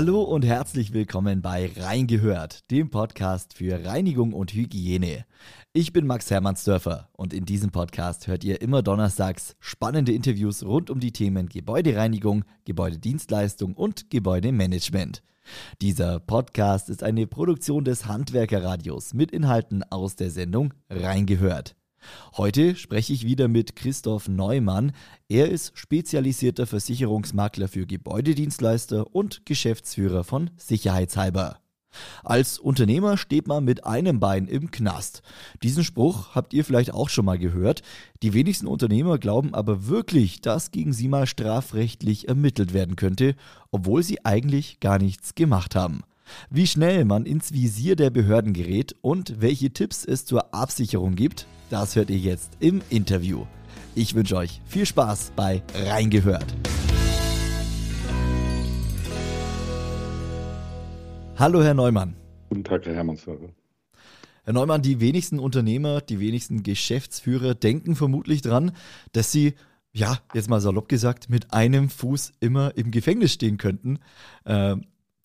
Hallo und herzlich willkommen bei Reingehört, dem Podcast für Reinigung und Hygiene. Ich bin Max Hermannsdörfer und in diesem Podcast hört ihr immer donnerstags spannende Interviews rund um die Themen Gebäudereinigung, Gebäudedienstleistung und Gebäudemanagement. Dieser Podcast ist eine Produktion des Handwerkerradios mit Inhalten aus der Sendung Reingehört. Heute spreche ich wieder mit Christoph Neumann. Er ist spezialisierter Versicherungsmakler für Gebäudedienstleister und Geschäftsführer von Sicherheitshalber. Als Unternehmer steht man mit einem Bein im Knast. Diesen Spruch habt ihr vielleicht auch schon mal gehört. Die wenigsten Unternehmer glauben aber wirklich, dass gegen sie mal strafrechtlich ermittelt werden könnte, obwohl sie eigentlich gar nichts gemacht haben. Wie schnell man ins Visier der Behörden gerät und welche Tipps es zur Absicherung gibt, das hört ihr jetzt im Interview. Ich wünsche euch viel Spaß bei Reingehört. Hallo, Herr Neumann. Guten Tag, Herr Hermann. Herr Neumann, die wenigsten Unternehmer, die wenigsten Geschäftsführer denken vermutlich dran, dass sie, ja, jetzt mal salopp gesagt, mit einem Fuß immer im Gefängnis stehen könnten. Äh,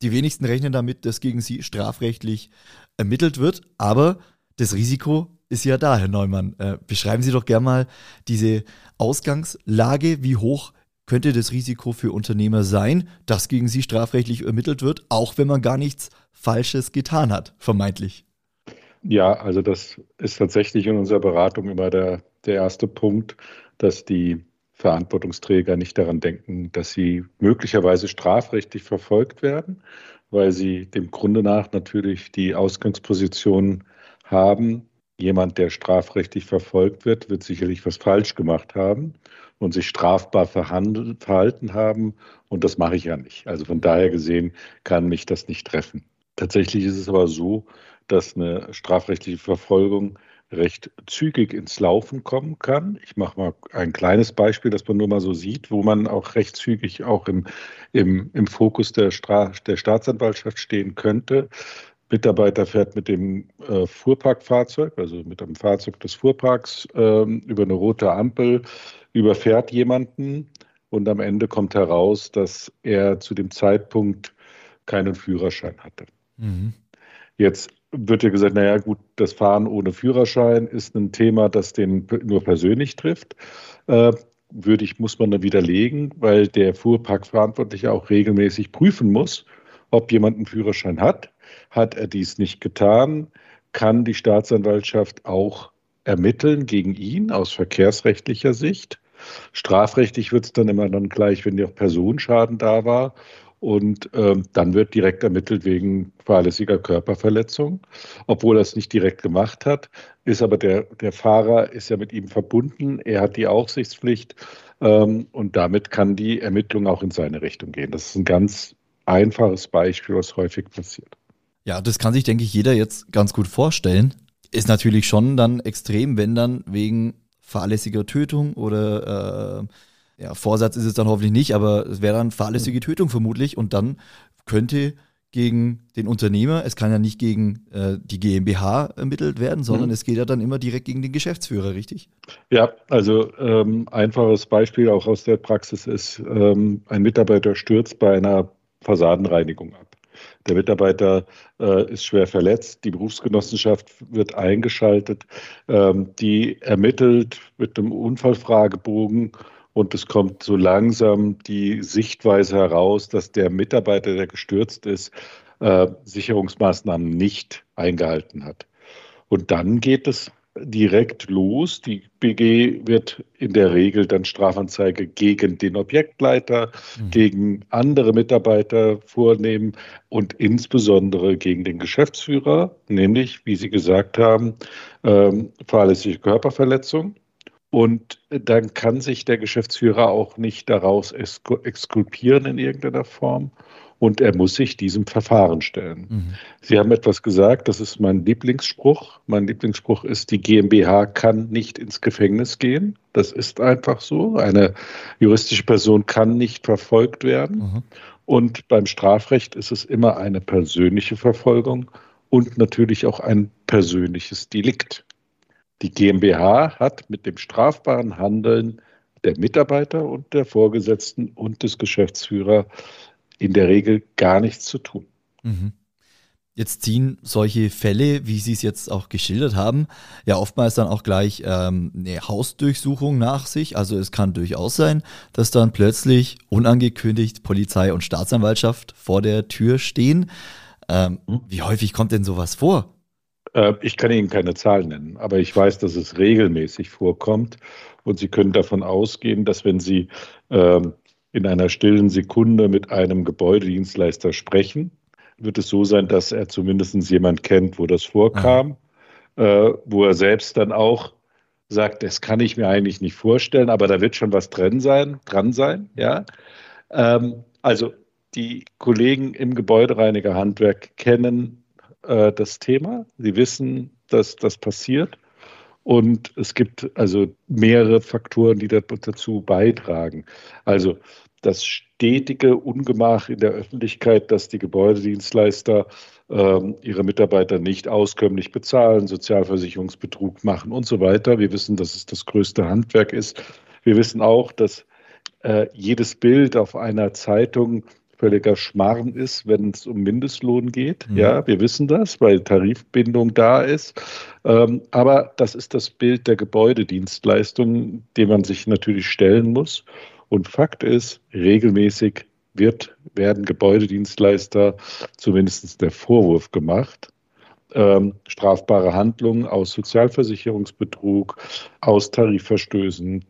die wenigsten rechnen damit, dass gegen sie strafrechtlich ermittelt wird, aber das Risiko ist ja da, Herr Neumann. Äh, beschreiben Sie doch gerne mal diese Ausgangslage. Wie hoch könnte das Risiko für Unternehmer sein, dass gegen sie strafrechtlich ermittelt wird, auch wenn man gar nichts Falsches getan hat, vermeintlich? Ja, also das ist tatsächlich in unserer Beratung immer der, der erste Punkt, dass die Verantwortungsträger nicht daran denken, dass sie möglicherweise strafrechtlich verfolgt werden, weil sie dem Grunde nach natürlich die Ausgangsposition haben, jemand, der strafrechtlich verfolgt wird, wird sicherlich was falsch gemacht haben und sich strafbar verhalten haben. Und das mache ich ja nicht. Also von daher gesehen kann mich das nicht treffen. Tatsächlich ist es aber so, dass eine strafrechtliche Verfolgung recht zügig ins Laufen kommen kann. Ich mache mal ein kleines Beispiel, das man nur mal so sieht, wo man auch recht zügig auch im, im, im Fokus der, Stra der Staatsanwaltschaft stehen könnte. Mitarbeiter fährt mit dem äh, Fuhrparkfahrzeug, also mit dem Fahrzeug des Fuhrparks, äh, über eine rote Ampel, überfährt jemanden und am Ende kommt heraus, dass er zu dem Zeitpunkt keinen Führerschein hatte. Mhm. Jetzt wird ja gesagt, naja gut, das Fahren ohne Führerschein ist ein Thema, das den nur persönlich trifft. Äh, würde ich, muss man dann widerlegen, weil der Fuhrparkverantwortliche auch regelmäßig prüfen muss, ob jemand einen Führerschein hat. Hat er dies nicht getan, kann die Staatsanwaltschaft auch ermitteln gegen ihn aus verkehrsrechtlicher Sicht. Strafrechtlich wird es dann immer dann gleich, wenn auch Personenschaden da war. Und ähm, dann wird direkt ermittelt wegen fahrlässiger Körperverletzung, obwohl er es nicht direkt gemacht hat. Ist aber der, der Fahrer ist ja mit ihm verbunden. Er hat die Aufsichtspflicht ähm, und damit kann die Ermittlung auch in seine Richtung gehen. Das ist ein ganz einfaches Beispiel, was häufig passiert. Ja, das kann sich, denke ich, jeder jetzt ganz gut vorstellen. Ist natürlich schon dann extrem, wenn dann wegen fahrlässiger Tötung oder äh, ja, Vorsatz ist es dann hoffentlich nicht, aber es wäre dann fahrlässige Tötung vermutlich und dann könnte gegen den Unternehmer, es kann ja nicht gegen äh, die GmbH ermittelt werden, sondern mhm. es geht ja dann immer direkt gegen den Geschäftsführer, richtig? Ja, also ähm, einfaches Beispiel auch aus der Praxis ist, ähm, ein Mitarbeiter stürzt bei einer Fassadenreinigung ab. Der Mitarbeiter äh, ist schwer verletzt, die Berufsgenossenschaft wird eingeschaltet, ähm, die ermittelt mit einem Unfallfragebogen und es kommt so langsam die Sichtweise heraus, dass der Mitarbeiter, der gestürzt ist, äh, Sicherungsmaßnahmen nicht eingehalten hat. Und dann geht es direkt los. Die BG wird in der Regel dann Strafanzeige gegen den Objektleiter, mhm. gegen andere Mitarbeiter vornehmen und insbesondere gegen den Geschäftsführer, nämlich, wie Sie gesagt haben, ähm, fahrlässige Körperverletzung. Und dann kann sich der Geschäftsführer auch nicht daraus exkulpieren in irgendeiner Form und er muss sich diesem Verfahren stellen. Mhm. Sie haben etwas gesagt, das ist mein Lieblingsspruch. Mein Lieblingsspruch ist, die GmbH kann nicht ins Gefängnis gehen. Das ist einfach so. Eine juristische Person kann nicht verfolgt werden. Mhm. Und beim Strafrecht ist es immer eine persönliche Verfolgung und natürlich auch ein persönliches Delikt. Die GmbH hat mit dem strafbaren Handeln der Mitarbeiter und der Vorgesetzten und des Geschäftsführers in der Regel gar nichts zu tun. Mhm. Jetzt ziehen solche Fälle, wie Sie es jetzt auch geschildert haben, ja oftmals dann auch gleich ähm, eine Hausdurchsuchung nach sich. Also es kann durchaus sein, dass dann plötzlich unangekündigt Polizei und Staatsanwaltschaft vor der Tür stehen. Ähm, hm? wie häufig kommt denn sowas vor? Äh, ich kann Ihnen keine Zahlen nennen, aber ich weiß, dass es regelmäßig vorkommt. Und Sie können davon ausgehen, dass wenn Sie ähm, in einer stillen Sekunde mit einem Gebäudedienstleister sprechen, wird es so sein, dass er zumindest jemand kennt, wo das vorkam, äh, wo er selbst dann auch sagt, das kann ich mir eigentlich nicht vorstellen, aber da wird schon was drin sein, dran sein, ja. Ähm, also die Kollegen im Gebäudereinigerhandwerk kennen äh, das Thema, sie wissen, dass das passiert. Und es gibt also mehrere Faktoren, die dazu beitragen. Also das stetige Ungemach in der Öffentlichkeit, dass die Gebäudedienstleister ähm, ihre Mitarbeiter nicht auskömmlich bezahlen, Sozialversicherungsbetrug machen und so weiter. Wir wissen, dass es das größte Handwerk ist. Wir wissen auch, dass äh, jedes Bild auf einer Zeitung völliger Schmarrn ist, wenn es um Mindestlohn geht. Mhm. Ja, wir wissen das, weil Tarifbindung da ist. Ähm, aber das ist das Bild der Gebäudedienstleistung, dem man sich natürlich stellen muss. Und Fakt ist, regelmäßig wird, werden Gebäudedienstleister zumindest der Vorwurf gemacht, ähm, strafbare Handlungen aus Sozialversicherungsbetrug, aus Tarifverstößen,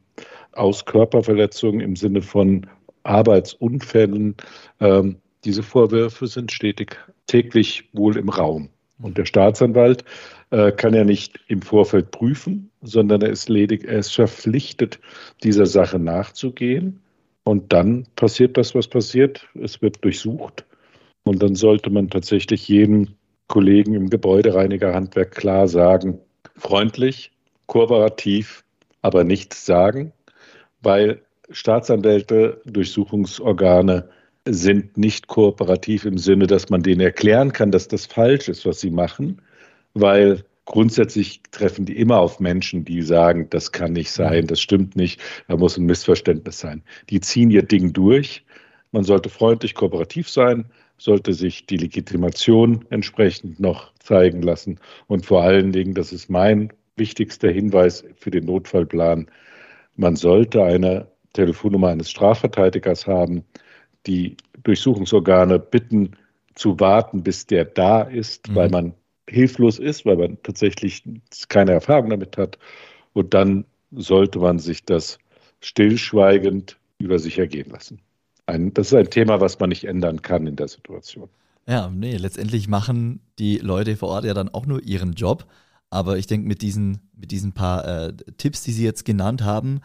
aus Körperverletzungen im Sinne von Arbeitsunfällen. Ähm, diese Vorwürfe sind stetig täglich wohl im Raum. Und der Staatsanwalt äh, kann ja nicht im Vorfeld prüfen, sondern er ist ledig, er ist verpflichtet, dieser Sache nachzugehen. Und dann passiert das, was passiert. Es wird durchsucht. Und dann sollte man tatsächlich jedem Kollegen im Gebäudereinigerhandwerk klar sagen, freundlich, kooperativ, aber nichts sagen, weil Staatsanwälte, Durchsuchungsorgane sind nicht kooperativ im Sinne, dass man denen erklären kann, dass das falsch ist, was sie machen, weil grundsätzlich treffen die immer auf Menschen, die sagen, das kann nicht sein, das stimmt nicht, da muss ein Missverständnis sein. Die ziehen ihr Ding durch. Man sollte freundlich kooperativ sein, sollte sich die Legitimation entsprechend noch zeigen lassen und vor allen Dingen, das ist mein wichtigster Hinweis für den Notfallplan, man sollte eine Telefonnummer eines Strafverteidigers haben, die Durchsuchungsorgane bitten zu warten, bis der da ist, mhm. weil man hilflos ist, weil man tatsächlich keine Erfahrung damit hat. Und dann sollte man sich das stillschweigend über sich ergehen lassen. Ein, das ist ein Thema, was man nicht ändern kann in der Situation. Ja, nee, letztendlich machen die Leute vor Ort ja dann auch nur ihren Job. Aber ich denke, mit diesen, mit diesen paar äh, Tipps, die Sie jetzt genannt haben,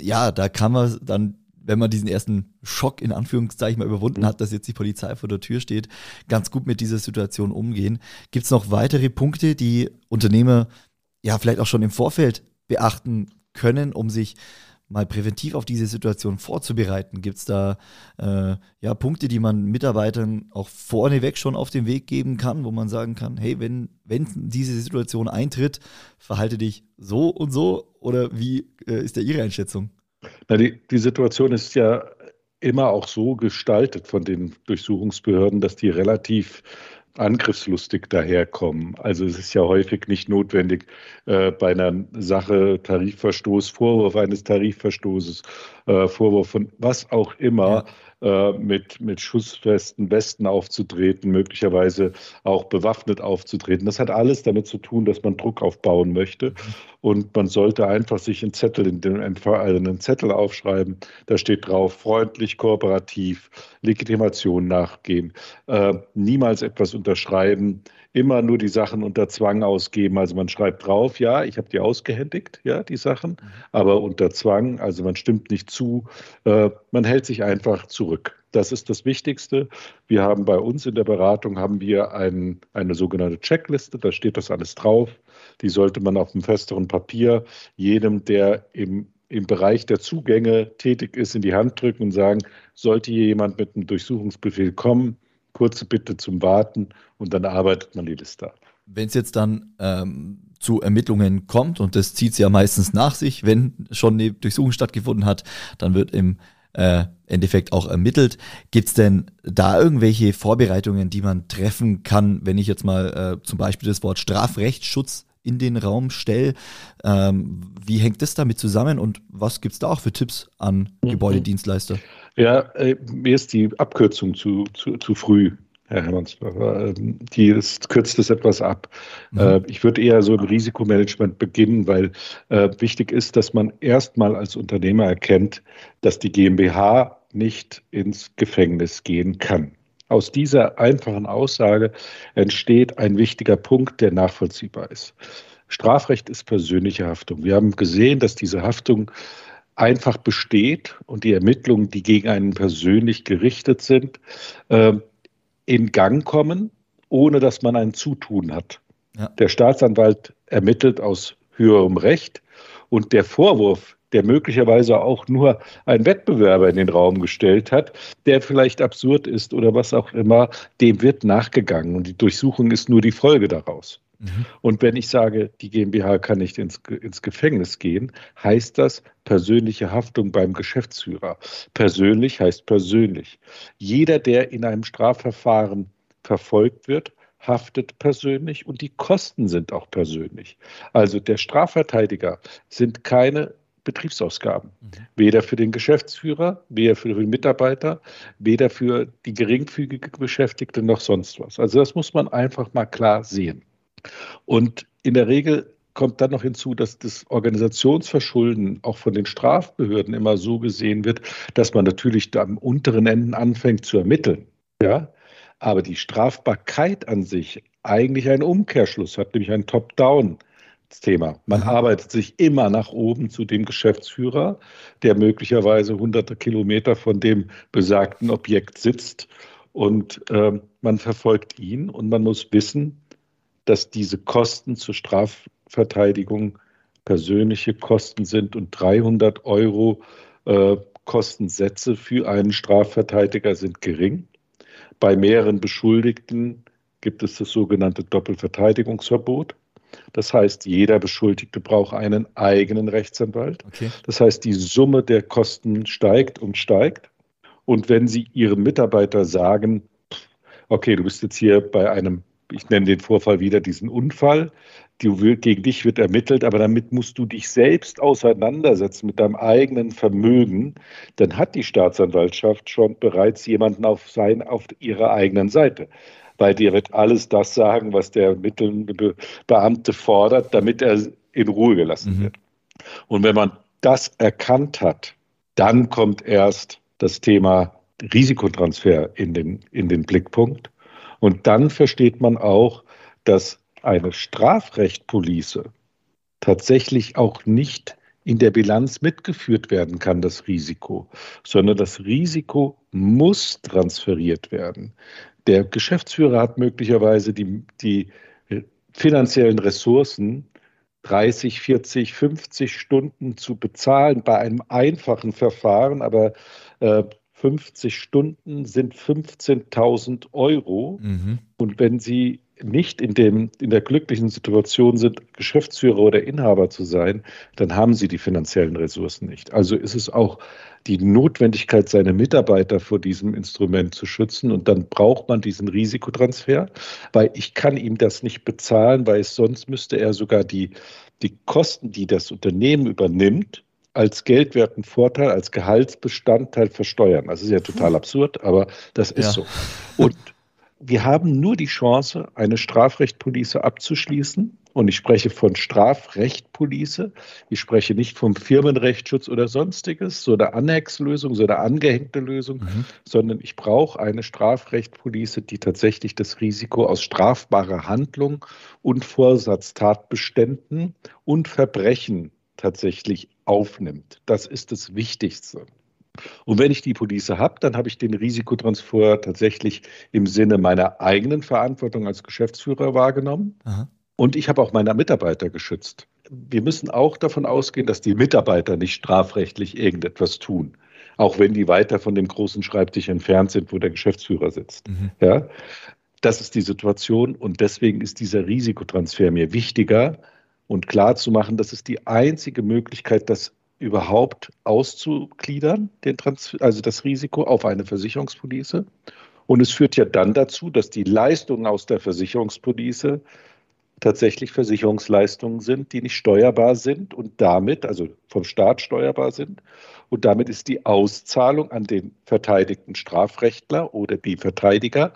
ja, da kann man dann wenn man diesen ersten Schock in Anführungszeichen mal überwunden hat, dass jetzt die Polizei vor der Tür steht, ganz gut mit dieser Situation umgehen. Gibt es noch weitere Punkte, die Unternehmer ja vielleicht auch schon im Vorfeld beachten können, um sich mal präventiv auf diese Situation vorzubereiten? Gibt es da äh, ja Punkte, die man Mitarbeitern auch vorneweg schon auf den Weg geben kann, wo man sagen kann, hey, wenn, wenn diese Situation eintritt, verhalte dich so und so oder wie äh, ist da Ihre Einschätzung? Na, die, die Situation ist ja immer auch so gestaltet von den Durchsuchungsbehörden, dass die relativ angriffslustig daherkommen. Also es ist ja häufig nicht notwendig, äh, bei einer Sache Tarifverstoß, Vorwurf eines Tarifverstoßes, äh, Vorwurf von was auch immer, äh, mit, mit schussfesten Westen aufzutreten, möglicherweise auch bewaffnet aufzutreten. Das hat alles damit zu tun, dass man Druck aufbauen möchte. Und man sollte einfach sich einen Zettel, in also einen Zettel aufschreiben. Da steht drauf, freundlich, kooperativ, Legitimation nachgehen, äh, niemals etwas unterschreiben, immer nur die Sachen unter Zwang ausgeben. Also man schreibt drauf, ja, ich habe die ausgehändigt, ja, die Sachen, aber unter Zwang, also man stimmt nicht zu, äh, man hält sich einfach zurück. Das ist das Wichtigste. Wir haben bei uns in der Beratung haben wir ein, eine sogenannte Checkliste, da steht das alles drauf. Die sollte man auf einem festeren Papier jedem, der im im Bereich der Zugänge tätig ist, in die Hand drücken und sagen, sollte hier jemand mit einem Durchsuchungsbefehl kommen, kurze Bitte zum Warten und dann arbeitet man die Liste ab. Wenn es jetzt dann ähm, zu Ermittlungen kommt, und das zieht es ja meistens nach sich, wenn schon eine Durchsuchung stattgefunden hat, dann wird im äh, Endeffekt auch ermittelt. Gibt es denn da irgendwelche Vorbereitungen, die man treffen kann, wenn ich jetzt mal äh, zum Beispiel das Wort Strafrechtsschutz in den Raum stelle? Ähm, wie hängt das damit zusammen und was gibt es da auch für Tipps an mhm. Gebäudedienstleister? Ja, äh, mir ist die Abkürzung zu, zu, zu früh. Herr Hermannsdorfer, ähm, die ist, kürzt es etwas ab. Mhm. Äh, ich würde eher so im Risikomanagement beginnen, weil äh, wichtig ist, dass man erstmal als Unternehmer erkennt, dass die GmbH nicht ins Gefängnis gehen kann. Aus dieser einfachen Aussage entsteht ein wichtiger Punkt, der nachvollziehbar ist. Strafrecht ist persönliche Haftung. Wir haben gesehen, dass diese Haftung einfach besteht und die Ermittlungen, die gegen einen persönlich gerichtet sind, äh, in Gang kommen, ohne dass man ein Zutun hat. Ja. Der Staatsanwalt ermittelt aus höherem Recht und der Vorwurf, der möglicherweise auch nur ein Wettbewerber in den Raum gestellt hat, der vielleicht absurd ist oder was auch immer, dem wird nachgegangen und die Durchsuchung ist nur die Folge daraus. Mhm. Und wenn ich sage, die GmbH kann nicht ins, ins Gefängnis gehen, heißt das persönliche Haftung beim Geschäftsführer. Persönlich heißt persönlich. Jeder, der in einem Strafverfahren verfolgt wird, haftet persönlich und die Kosten sind auch persönlich. Also der Strafverteidiger sind keine Betriebsausgaben. Mhm. Weder für den Geschäftsführer, weder für den Mitarbeiter, weder für die geringfügige Beschäftigte noch sonst was. Also das muss man einfach mal klar sehen. Und in der Regel kommt dann noch hinzu, dass das Organisationsverschulden auch von den Strafbehörden immer so gesehen wird, dass man natürlich da am unteren Enden anfängt zu ermitteln. Ja? Aber die Strafbarkeit an sich eigentlich einen Umkehrschluss hat, nämlich ein Top-Down. Thema. Man mhm. arbeitet sich immer nach oben zu dem Geschäftsführer, der möglicherweise hunderte Kilometer von dem besagten Objekt sitzt und äh, man verfolgt ihn und man muss wissen, dass diese Kosten zur Strafverteidigung persönliche Kosten sind und 300 Euro äh, Kostensätze für einen Strafverteidiger sind gering. Bei mehreren Beschuldigten gibt es das sogenannte Doppelverteidigungsverbot. Das heißt, jeder Beschuldigte braucht einen eigenen Rechtsanwalt. Okay. Das heißt, die Summe der Kosten steigt und steigt. Und wenn Sie Ihrem Mitarbeiter sagen, okay, du bist jetzt hier bei einem, ich nenne den Vorfall wieder, diesen Unfall, die, gegen dich wird ermittelt, aber damit musst du dich selbst auseinandersetzen mit deinem eigenen Vermögen, dann hat die Staatsanwaltschaft schon bereits jemanden auf, sein, auf ihrer eigenen Seite weil dir wird alles das sagen, was der ermittelnde Beamte fordert, damit er in Ruhe gelassen mhm. wird. Und wenn man das erkannt hat, dann kommt erst das Thema Risikotransfer in den, in den Blickpunkt. Und dann versteht man auch, dass eine Strafrechtpolice tatsächlich auch nicht in der Bilanz mitgeführt werden kann, das Risiko, sondern das Risiko muss transferiert werden. Der Geschäftsführer hat möglicherweise die, die finanziellen Ressourcen, 30, 40, 50 Stunden zu bezahlen bei einem einfachen Verfahren, aber äh, 50 Stunden sind 15.000 Euro. Mhm. Und wenn Sie nicht in, dem, in der glücklichen Situation sind, Geschäftsführer oder Inhaber zu sein, dann haben sie die finanziellen Ressourcen nicht. Also ist es auch die Notwendigkeit, seine Mitarbeiter vor diesem Instrument zu schützen. Und dann braucht man diesen Risikotransfer, weil ich kann ihm das nicht bezahlen, weil sonst müsste er sogar die, die Kosten, die das Unternehmen übernimmt, als geldwerten Vorteil, als Gehaltsbestandteil versteuern. Das ist ja total absurd, aber das ist ja. so. Und wir haben nur die Chance, eine Strafrechtpolice abzuschließen. Und ich spreche von Strafrechtpolice. Ich spreche nicht vom Firmenrechtsschutz oder sonstiges, so eine Annexlösung, so eine angehängte Lösung, mhm. sondern ich brauche eine Strafrechtpolice, die tatsächlich das Risiko aus strafbarer Handlung und Vorsatztatbeständen und Verbrechen tatsächlich aufnimmt. Das ist das Wichtigste. Und wenn ich die Police habe, dann habe ich den Risikotransfer tatsächlich im Sinne meiner eigenen Verantwortung als Geschäftsführer wahrgenommen. Aha. Und ich habe auch meine Mitarbeiter geschützt. Wir müssen auch davon ausgehen, dass die Mitarbeiter nicht strafrechtlich irgendetwas tun, auch wenn die weiter von dem großen Schreibtisch entfernt sind, wo der Geschäftsführer sitzt. Mhm. Ja, das ist die Situation und deswegen ist dieser Risikotransfer mir wichtiger und klar zu machen, das ist die einzige Möglichkeit, dass überhaupt auszugliedern, den also das Risiko auf eine Versicherungspolice. Und es führt ja dann dazu, dass die Leistungen aus der Versicherungspolice tatsächlich Versicherungsleistungen sind, die nicht steuerbar sind und damit, also vom Staat steuerbar sind. Und damit ist die Auszahlung an den verteidigten Strafrechtler oder die Verteidiger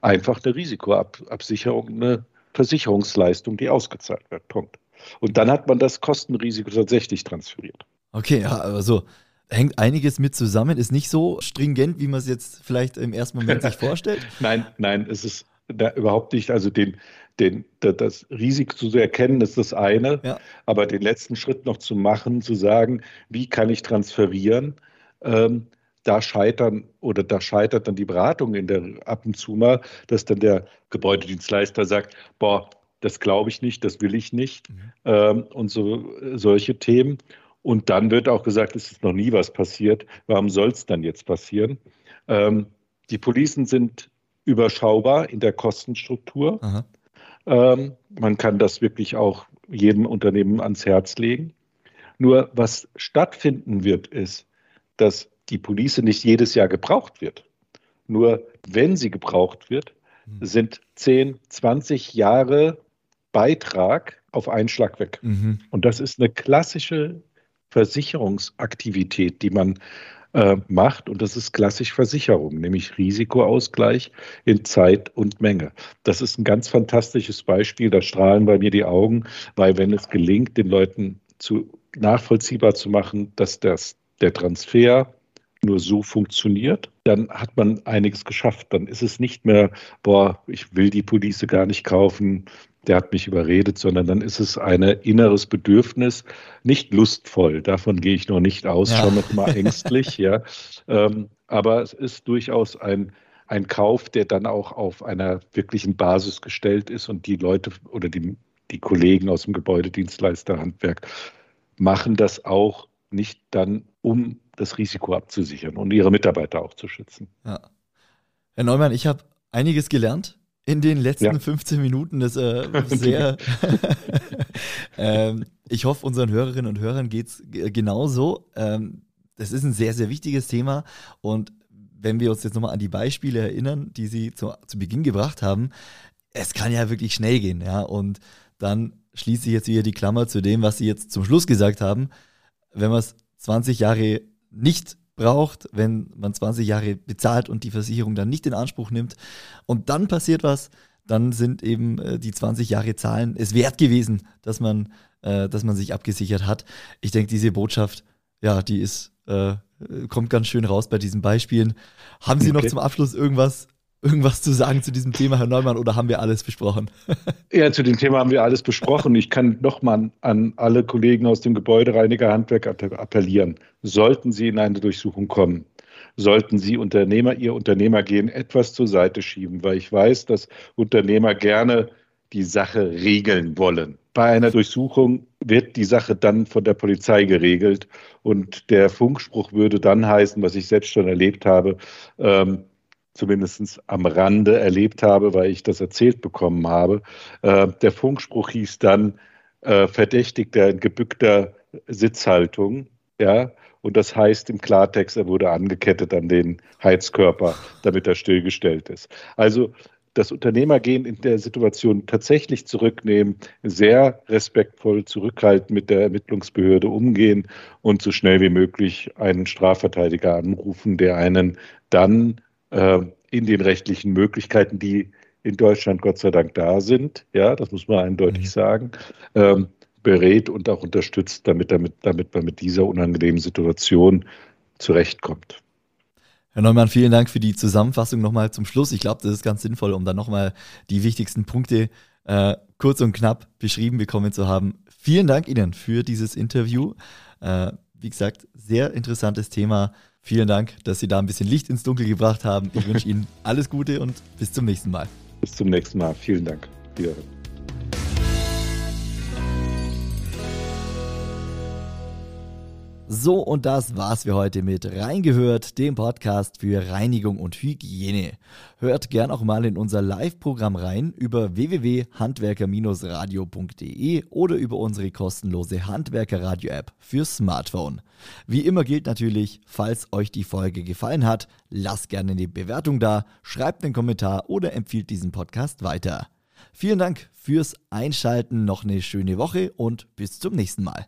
einfach eine Risikoabsicherung, eine Versicherungsleistung, die ausgezahlt wird. Punkt. Und dann hat man das Kostenrisiko tatsächlich transferiert. Okay, ja, also hängt einiges mit zusammen, ist nicht so stringent, wie man es jetzt vielleicht im ersten Moment sich vorstellt. nein, nein, es ist überhaupt nicht. Also den, den, das Risiko zu erkennen ist das eine, ja. aber den letzten Schritt noch zu machen, zu sagen, wie kann ich transferieren, ähm, da scheitern oder da scheitert dann die Beratung in der ab und zu mal, dass dann der Gebäudedienstleister sagt, boah, das glaube ich nicht, das will ich nicht mhm. ähm, und so solche Themen. Und dann wird auch gesagt, es ist noch nie was passiert. Warum soll es dann jetzt passieren? Ähm, die Policen sind überschaubar in der Kostenstruktur. Ähm, man kann das wirklich auch jedem Unternehmen ans Herz legen. Nur was stattfinden wird, ist, dass die Police nicht jedes Jahr gebraucht wird. Nur wenn sie gebraucht wird, mhm. sind 10, 20 Jahre Beitrag auf einen Schlag weg. Mhm. Und das ist eine klassische Versicherungsaktivität, die man äh, macht. Und das ist klassisch Versicherung, nämlich Risikoausgleich in Zeit und Menge. Das ist ein ganz fantastisches Beispiel. Da strahlen bei mir die Augen, weil wenn es gelingt, den Leuten zu nachvollziehbar zu machen, dass das, der Transfer nur so funktioniert, dann hat man einiges geschafft. Dann ist es nicht mehr, boah, ich will die Police gar nicht kaufen, der hat mich überredet, sondern dann ist es ein inneres Bedürfnis, nicht lustvoll, davon gehe ich noch nicht aus, ja. schon noch mal ängstlich, ja. Ähm, aber es ist durchaus ein, ein Kauf, der dann auch auf einer wirklichen Basis gestellt ist und die Leute oder die, die Kollegen aus dem Gebäudedienstleisterhandwerk machen das auch nicht dann, um das Risiko abzusichern und ihre Mitarbeiter auch zu schützen. Ja. Herr Neumann, ich habe einiges gelernt in den letzten ja. 15 Minuten. Das äh, sehr. ähm, ich hoffe, unseren Hörerinnen und Hörern geht es genauso. Ähm, das ist ein sehr, sehr wichtiges Thema. Und wenn wir uns jetzt nochmal an die Beispiele erinnern, die Sie zu, zu Beginn gebracht haben, es kann ja wirklich schnell gehen. Ja? Und dann schließe ich jetzt wieder die Klammer zu dem, was Sie jetzt zum Schluss gesagt haben. Wenn man es 20 Jahre nicht braucht, wenn man 20 Jahre bezahlt und die Versicherung dann nicht in Anspruch nimmt und dann passiert was, dann sind eben äh, die 20 Jahre Zahlen es wert gewesen, dass man, äh, dass man sich abgesichert hat. Ich denke, diese Botschaft, ja, die ist, äh, kommt ganz schön raus bei diesen Beispielen. Haben Sie okay. noch zum Abschluss irgendwas irgendwas zu sagen zu diesem Thema, Herr Neumann, oder haben wir alles besprochen? ja, zu dem Thema haben wir alles besprochen. Ich kann nochmal an alle Kollegen aus dem Gebäudereinigerhandwerk appellieren. Sollten Sie in eine Durchsuchung kommen, sollten Sie Unternehmer, Ihr Unternehmergehen etwas zur Seite schieben, weil ich weiß, dass Unternehmer gerne die Sache regeln wollen. Bei einer Durchsuchung wird die Sache dann von der Polizei geregelt und der Funkspruch würde dann heißen, was ich selbst schon erlebt habe, ähm, zumindest am Rande erlebt habe, weil ich das erzählt bekommen habe. Äh, der Funkspruch hieß dann äh, Verdächtigter in gebückter Sitzhaltung. Ja, und das heißt im Klartext, er wurde angekettet an den Heizkörper, damit er stillgestellt ist. Also das Unternehmergehen in der Situation tatsächlich zurücknehmen, sehr respektvoll zurückhaltend mit der Ermittlungsbehörde umgehen und so schnell wie möglich einen Strafverteidiger anrufen, der einen dann in den rechtlichen Möglichkeiten, die in Deutschland Gott sei Dank da sind, ja, das muss man eindeutig mhm. sagen, ähm, berät und auch unterstützt, damit, damit, damit man mit dieser unangenehmen Situation zurechtkommt. Herr Neumann, vielen Dank für die Zusammenfassung nochmal zum Schluss. Ich glaube, das ist ganz sinnvoll, um dann nochmal die wichtigsten Punkte äh, kurz und knapp beschrieben bekommen zu haben. Vielen Dank Ihnen für dieses Interview. Äh, wie gesagt, sehr interessantes Thema. Vielen Dank, dass Sie da ein bisschen Licht ins Dunkel gebracht haben. Ich wünsche Ihnen alles Gute und bis zum nächsten Mal. Bis zum nächsten Mal. Vielen Dank. Wiederhören. So, und das war's für heute mit Reingehört, dem Podcast für Reinigung und Hygiene. Hört gern auch mal in unser Live-Programm rein über www.handwerker-radio.de oder über unsere kostenlose Handwerker-Radio-App für Smartphone. Wie immer gilt natürlich, falls euch die Folge gefallen hat, lasst gerne eine Bewertung da, schreibt einen Kommentar oder empfiehlt diesen Podcast weiter. Vielen Dank fürs Einschalten, noch eine schöne Woche und bis zum nächsten Mal.